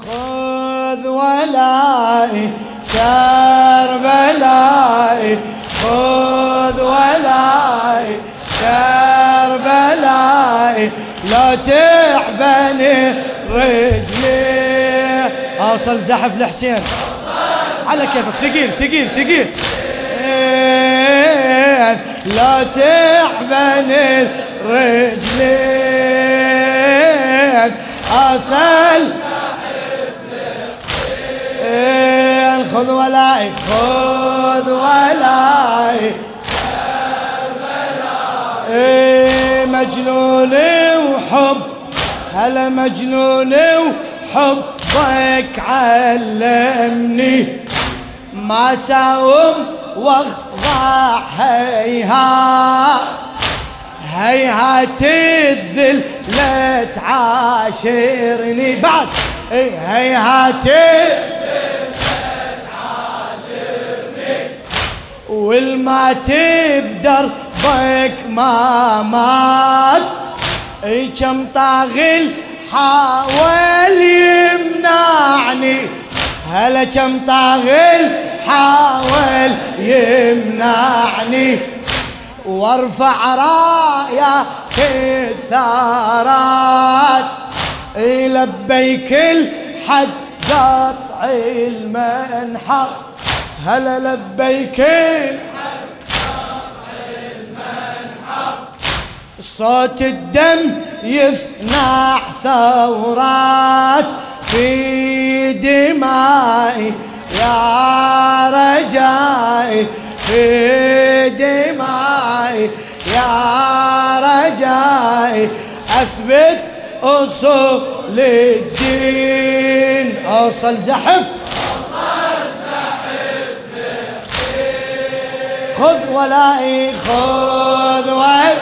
خذ ولاي كربلاي خذ ولاي كربلاي لا تعبني رجلي. أوصل زحف لحسين. على كيفك. ثقيل ثقيل ثقيل. لا تعبني رجلين أصل خذ ولاي خذ ولاي. إيه مجنون وحب هلا مجنون وحبك علمني. ما ساوم وأخضع هيها. هيهات الذل لا تعاشرني. بعد هيهات والما تبدر بك ما مات. إي كم طاغل حاول يمنعني. هلا كم طاغل حاول يمنعني. وارفع راية الثارات. لبيك الحد قطع المنحر. هلا لبيك صوت الدم يصنع ثورات في دمائي؟ يا رجائي في دمائي. يا رجائي أثبت أصول الدين. أوصل زحف خذ ولائي خذ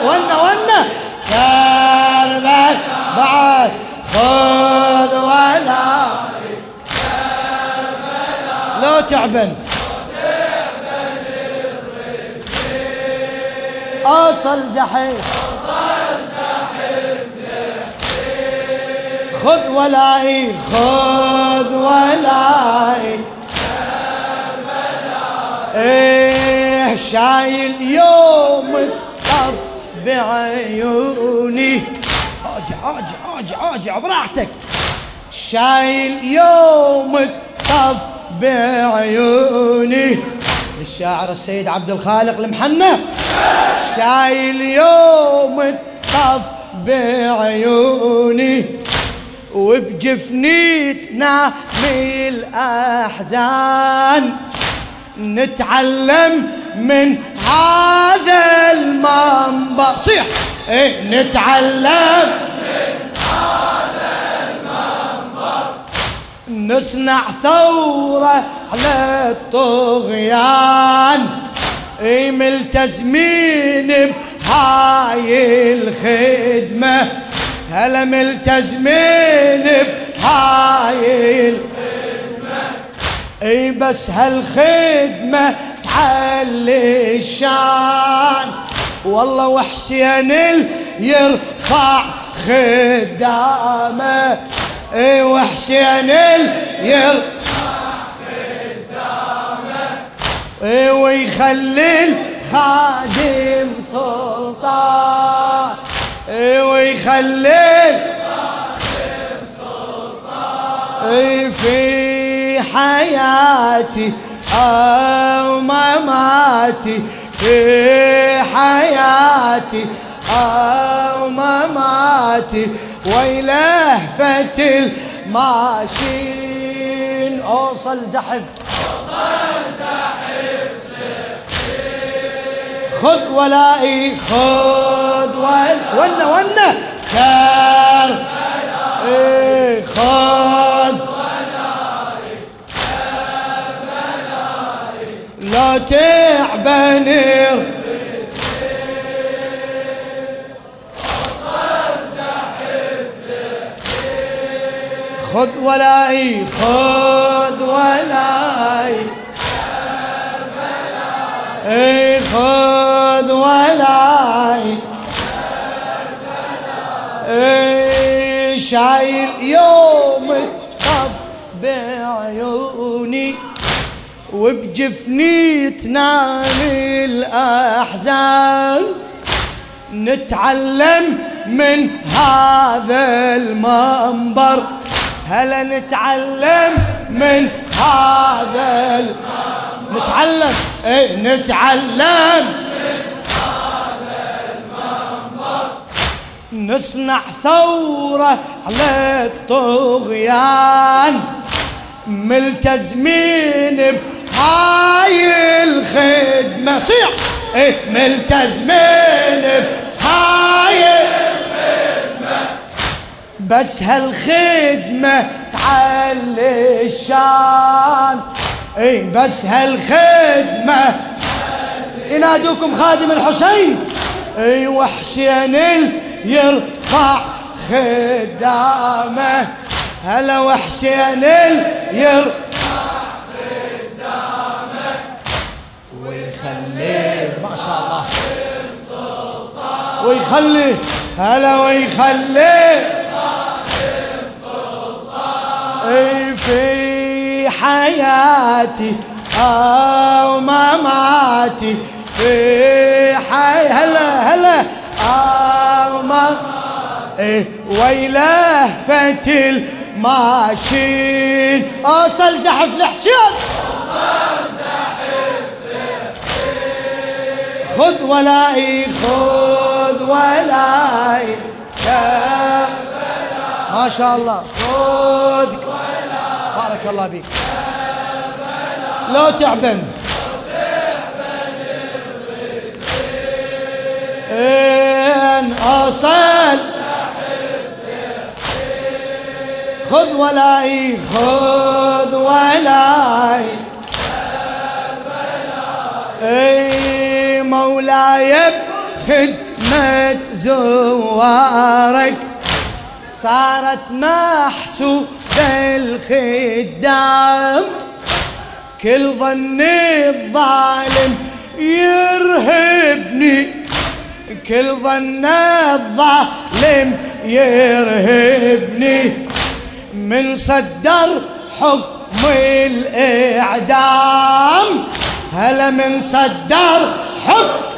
ونا ونا كربل بعد. خذ ولائي. لو تعبن. أوصل زحف خذ ولائي خذ ولائي. إيه. شايل يوم الطف بعيوني. اجع اجع اجع اجع براحتك. شايل يوم الطف بعيوني. الشاعر السيد عبد الخالق المحنى شايل يوم الطف بعيوني. وبجفني تنامي الأحزان. نتعلم من هذا المنبر. صيح. إيه نتعلم. من هذا المنبر نصنع ثورة على الطغيان. إيه ملتزمين بهاي الخدمة. هلا ملتزمين بهاي الخدمة. إي بس هالخدمة تعلي الشان. والله وحسين يرفع خدامه. اي وحسين يرفع خدامه. اي ويخلي الخادم سلطان. ويخلي في حياتي أو مماتي في حياتي أو مماتي ويلهفة الماشين. أوصل زحف. أوصل زحف خذ ولائي خذ ونا ونا كار إيه خذ. لا تعبني خذ ولائي خذ ولائي إي خذ ولاي. إي شايل يوم الطف بعيوني. وبجفني تنام الأحزان. نتعلم من هذا المنبر. هلا نتعلم من هذا المنبر. نتعلم إيه نتعلم من هذا المنبر. نصنع ثورة على الطغيان. ملتزمين بهاي الخدمة. صيح. إيه ملتزمين. بهاي الخدمة. بس هالخدمة تعلي الشان. إيه بس هالخدمة ينادوكم خادم الحسين. اي وحسين يرفع خدامه. هلا وحسين يرفع شاء الله. ويخلي هلا ويخلي. في حياتي أو مماتي في حي هلا هلا. إيه ويله فتل ماشين اوصل زحف خذ ولاي خذ ولاي ما شاء الله. خذ بارك الله بك لو تعبن. إن أصل. خذ ولاي خذ ولاي اي مولاي بخدمة زوارك. صارت محسوبة الخدام. كل ظن الظالم يرهبني. كل ظن الظالم يرهبني. من صدر حكم الإعدام. هلا من صدر حكم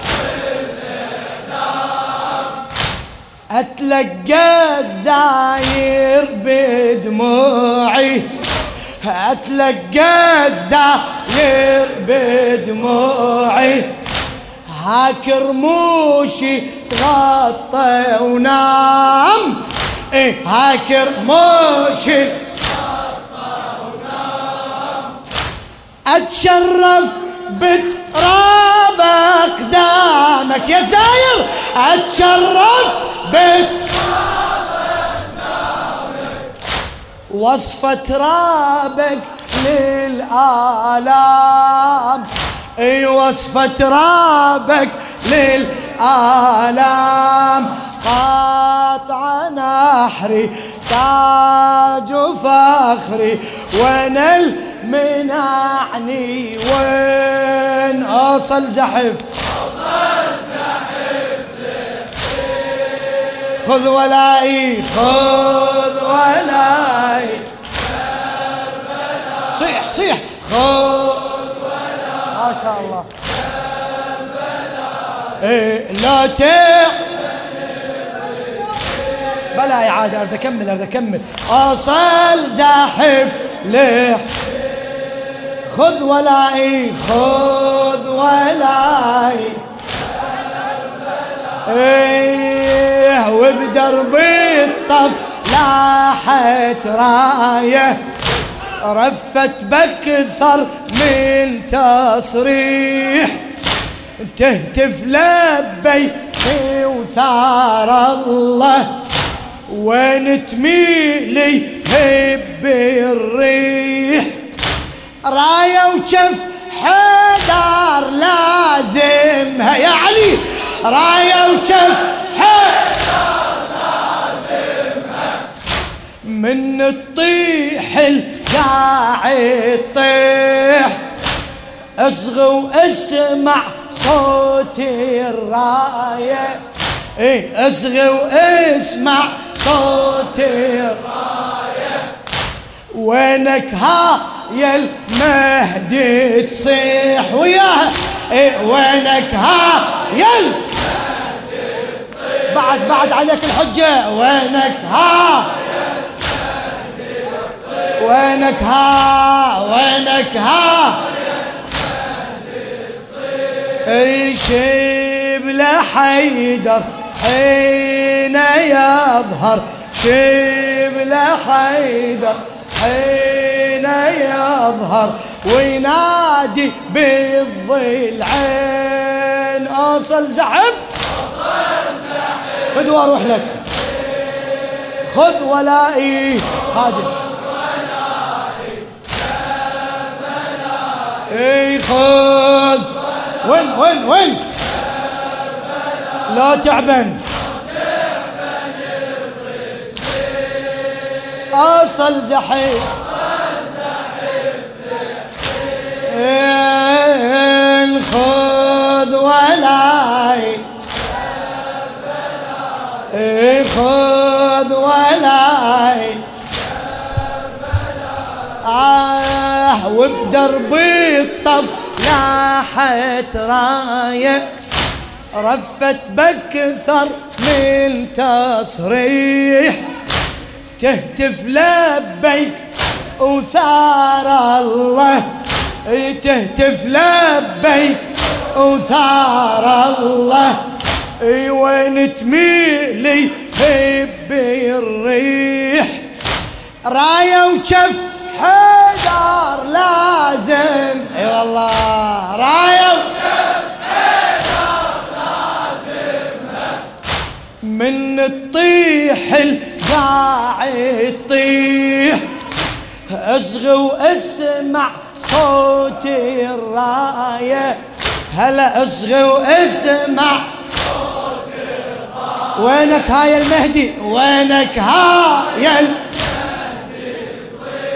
أتلقى الزاير بدموعي. أتلقى الزاير بدموعي. هاك رموشي غطى ونام. إيه هاك رموشي أتشرف بتراب اقدامك يا زاير أتشرف اقدامك وصفة رابك للآلام. إي وصفة رابك للآلام. قاطع نحري تاج فخري وين المنعني وين اوصل زحف. خذ ولاي خذ ولاي صيح صيح. خذ ما شاء الله. إيه لا تع بلا إعادة أريد أكمل أريد أكمل. أصل زاحف لح خذ ولاي خذ ولاي إيه وبدرب الطف لاحت راية. رفت بكثر من تصريح. تهتف لبي وثار الله. وين تميلي هب الريح. راية وشف حدار لازمها يا علي. راية وشف لازمها من الطيح القاعد طيح أصغى وأسمع صوت الراية. إيه أصغى وأسمع صوت الراية. وينك ها؟ يا المهدي تصيح وياها إيه وينك ها يا بعد بعد عليك الحجة. وينك ها وينك ها وينك ها اي شبل حيدر حين يظهر. شبل حيدر حين يظهر وينادي بالضلعين. اوصل زحف. فدوى أروح لك. خذ ولائي. خادم إي خذ. وين وين وين؟ لا تعبن. أصل زحيف. خذ ولاي. خذ ولاي. آه وبدربي الطف لاحت رايه رفت بكثر من تصريح. تهتف لبيك وثار الله. تهتف لبيك وثار الله. إي وين تميلي هبي الريح؟ راية وشف حيدر لازم اصغي واسمع صوت الراية. هلا اصغي واسمع وينك هاي المهدي؟ وينك هاي المهدي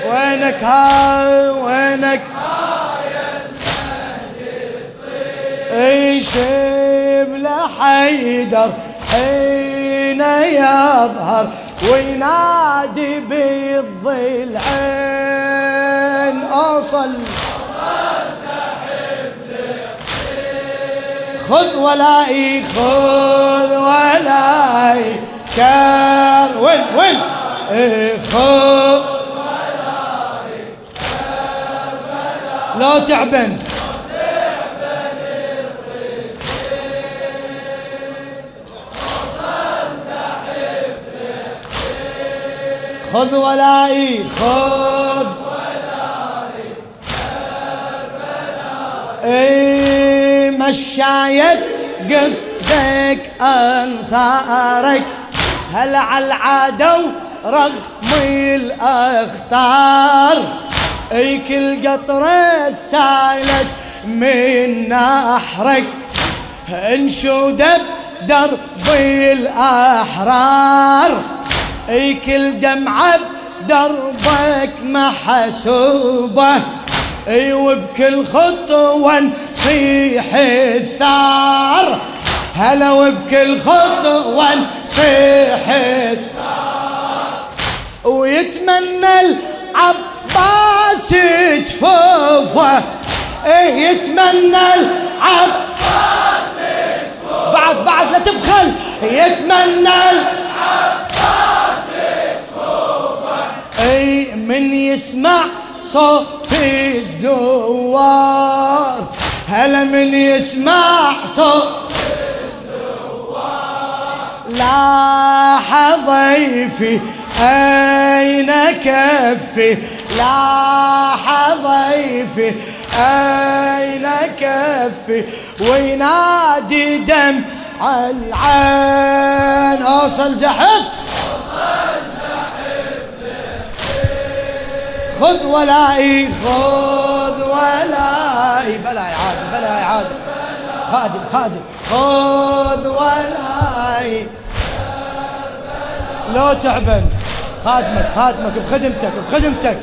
وينك هاي وينك شبل حيدر حين يظهر وينادي بالضلعين اوصل خذ ولاي خذ ولاي كار. وين وين؟ إيه خذ لا تعبن. خذ ولائي خذ اي مشايت قصدك أنصارك؟ هل على العدو رغم الأخطار؟ أي كل قطرة سالت من نحرك انشود بدرب الأحرار. أي كل دمعة بدربك محسوبة. أي وبكل خطوة نصيح الثار. هلا وبكل خطوة نصيح الثار. ويتمنى العباس جفوفه إيه يتمنى العباس جفوفه بعد بعد لا تبخل. يتمنى العباس اي من يسمع صوت الزوار. هلا من يسمع صوت لاح ضيفي أين كفي لاح ضيفي أين كفي وينادي دم العين. أوصل زحف. خذ ولائي خذ ولائي. بلا عادل بلا عادل. خادم خادم. خذ ولائي. لو تعبن. خادمك خادمك بخدمتك بخدمتك.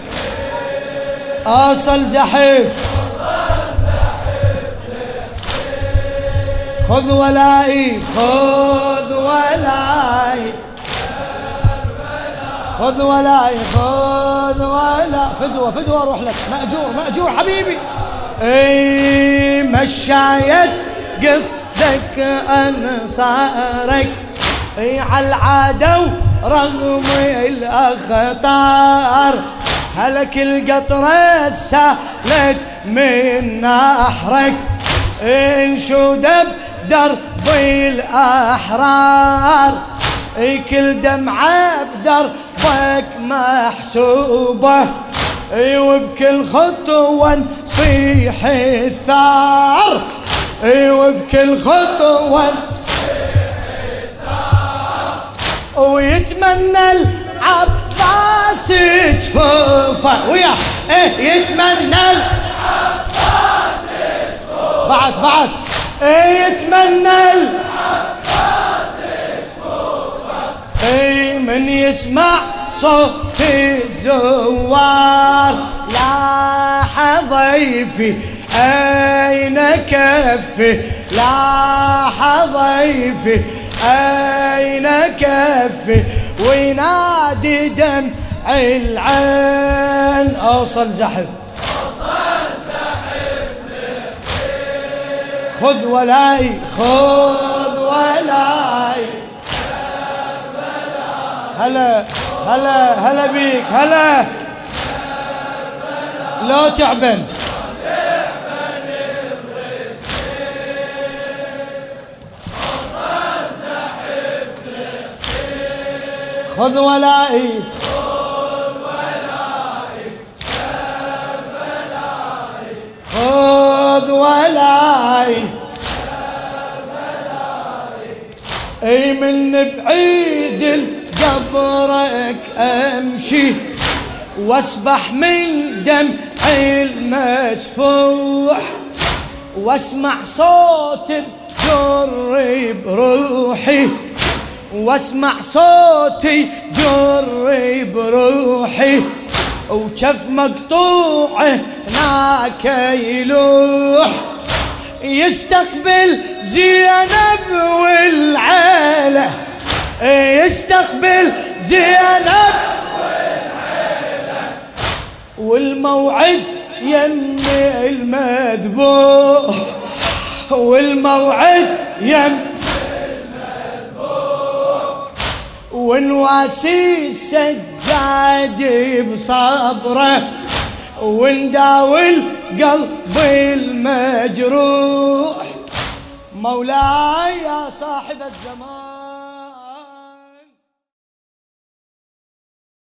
آصل زحف. خذ ولائي خذ ولائي. خذ ولاي خذ ولاي فدوة فدوة أروح لك. مأجور مأجور حبيبي. اي مشايت قصدك انصارك اي على العدو رغم الأخطار. هلك القطرة سالت من نحرك انشد بدرب الأحرار. اي كل دمعة بدربك محسوبة وبكل خطوة نصيح الثار. وبكل خطوة ويتمنى العباس جفوفه ويا إيه يتمنى العباس جفوفه بعد بعد. إيه يتمنى العباس جفوفه إيه من يسمع صوت الزوار لاح ضيفي أين كفي لاح ضيفي أين كفي وينادي دمع العين. أوصل زحف خذ ولاي خذ ولاي. هلا. هلا هلا بيك هلا. لا تعبن. خذ ولائي. خذ ولائي. اي من بعيد قبرك أمشي واسبح من دمع المسفوح واسمع صوت الجر بروحي واسمع صوتي جر بروحي وشف مقطوع هناك يلوح. يستقبل زينب والعيلة يستقبل زينب والموعد يم المذبوح. والموعد يم ونواسي السجاد بصبره. ونداوي القلب المجروح. مولاي يا صاحب الزمان.